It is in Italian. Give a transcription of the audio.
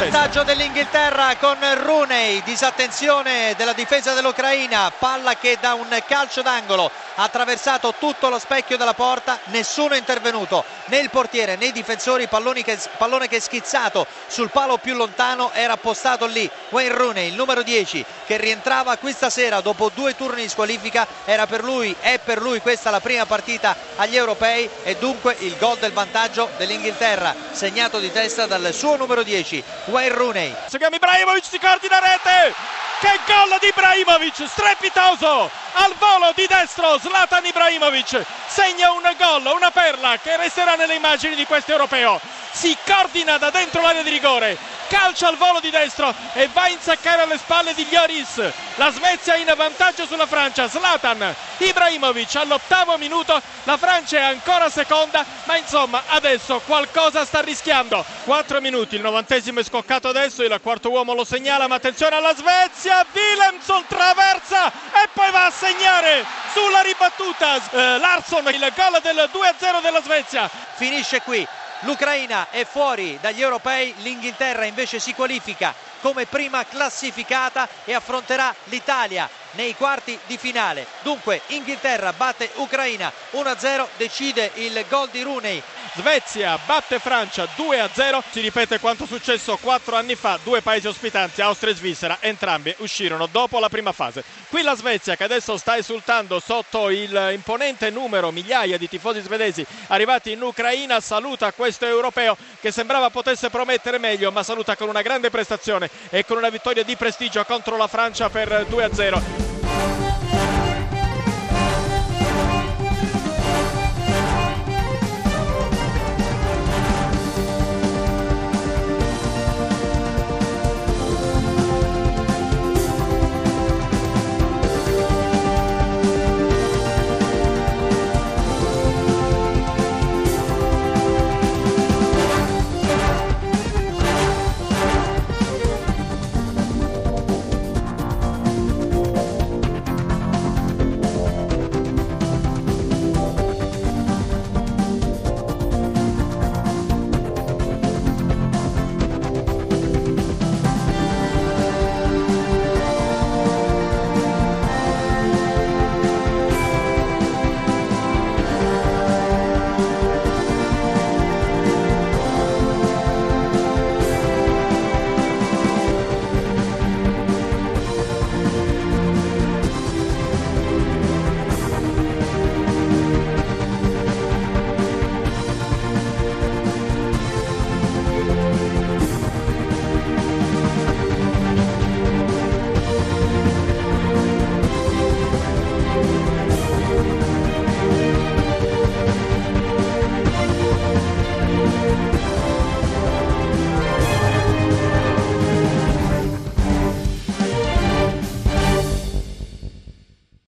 vantaggio dell'Inghilterra con Rooney, disattenzione della difesa dell'Ucraina, palla che da un calcio d'angolo ha attraversato tutto lo specchio della porta, nessuno è intervenuto, né il portiere né i difensori, che, pallone che è schizzato sul palo più lontano era postato lì. Wayne Rooney, il numero 10, che rientrava questa sera dopo due turni di squalifica, era per lui, è per lui questa la prima partita agli europei e dunque il gol del vantaggio dell'Inghilterra, segnato di testa dal suo numero 10, Wayne Rooney. Si chiama Ibrahimovic, si coordina rete! Che gol di Ibrahimovic, strepitoso! Al volo di destro, Zlatan Ibrahimovic segna un gol, una perla che resterà nelle immagini di questo europeo. Si coordina da dentro l'area di rigore, calcia al volo di destro e va a insaccare alle spalle di Lloris. La Svezia in vantaggio sulla Francia. Zlatan Ibrahimovic all'ottavo minuto. La Francia è ancora seconda, ma insomma adesso qualcosa sta rischiando. 4 minuti, il novantesimo è scoccato adesso. Il quarto uomo lo segnala, ma attenzione alla Svezia. Willemson traversa e poi va a segnare sulla ribattuta. Eh, Larsson, il gol del 2-0 della Svezia. Finisce qui l'Ucraina è fuori dagli europei, l'Inghilterra invece si qualifica come prima classificata e affronterà l'Italia nei quarti di finale. Dunque Inghilterra batte Ucraina 1-0, decide il gol di Rooney. Svezia batte Francia 2-0, si ripete quanto successo quattro anni fa, due paesi ospitanti, Austria e Svizzera, entrambi uscirono dopo la prima fase. Qui la Svezia che adesso sta esultando sotto il imponente numero, migliaia di tifosi svedesi arrivati in Ucraina, saluta questo europeo che sembrava potesse promettere meglio, ma saluta con una grande prestazione e con una vittoria di prestigio contro la Francia per 2-0. Thank you.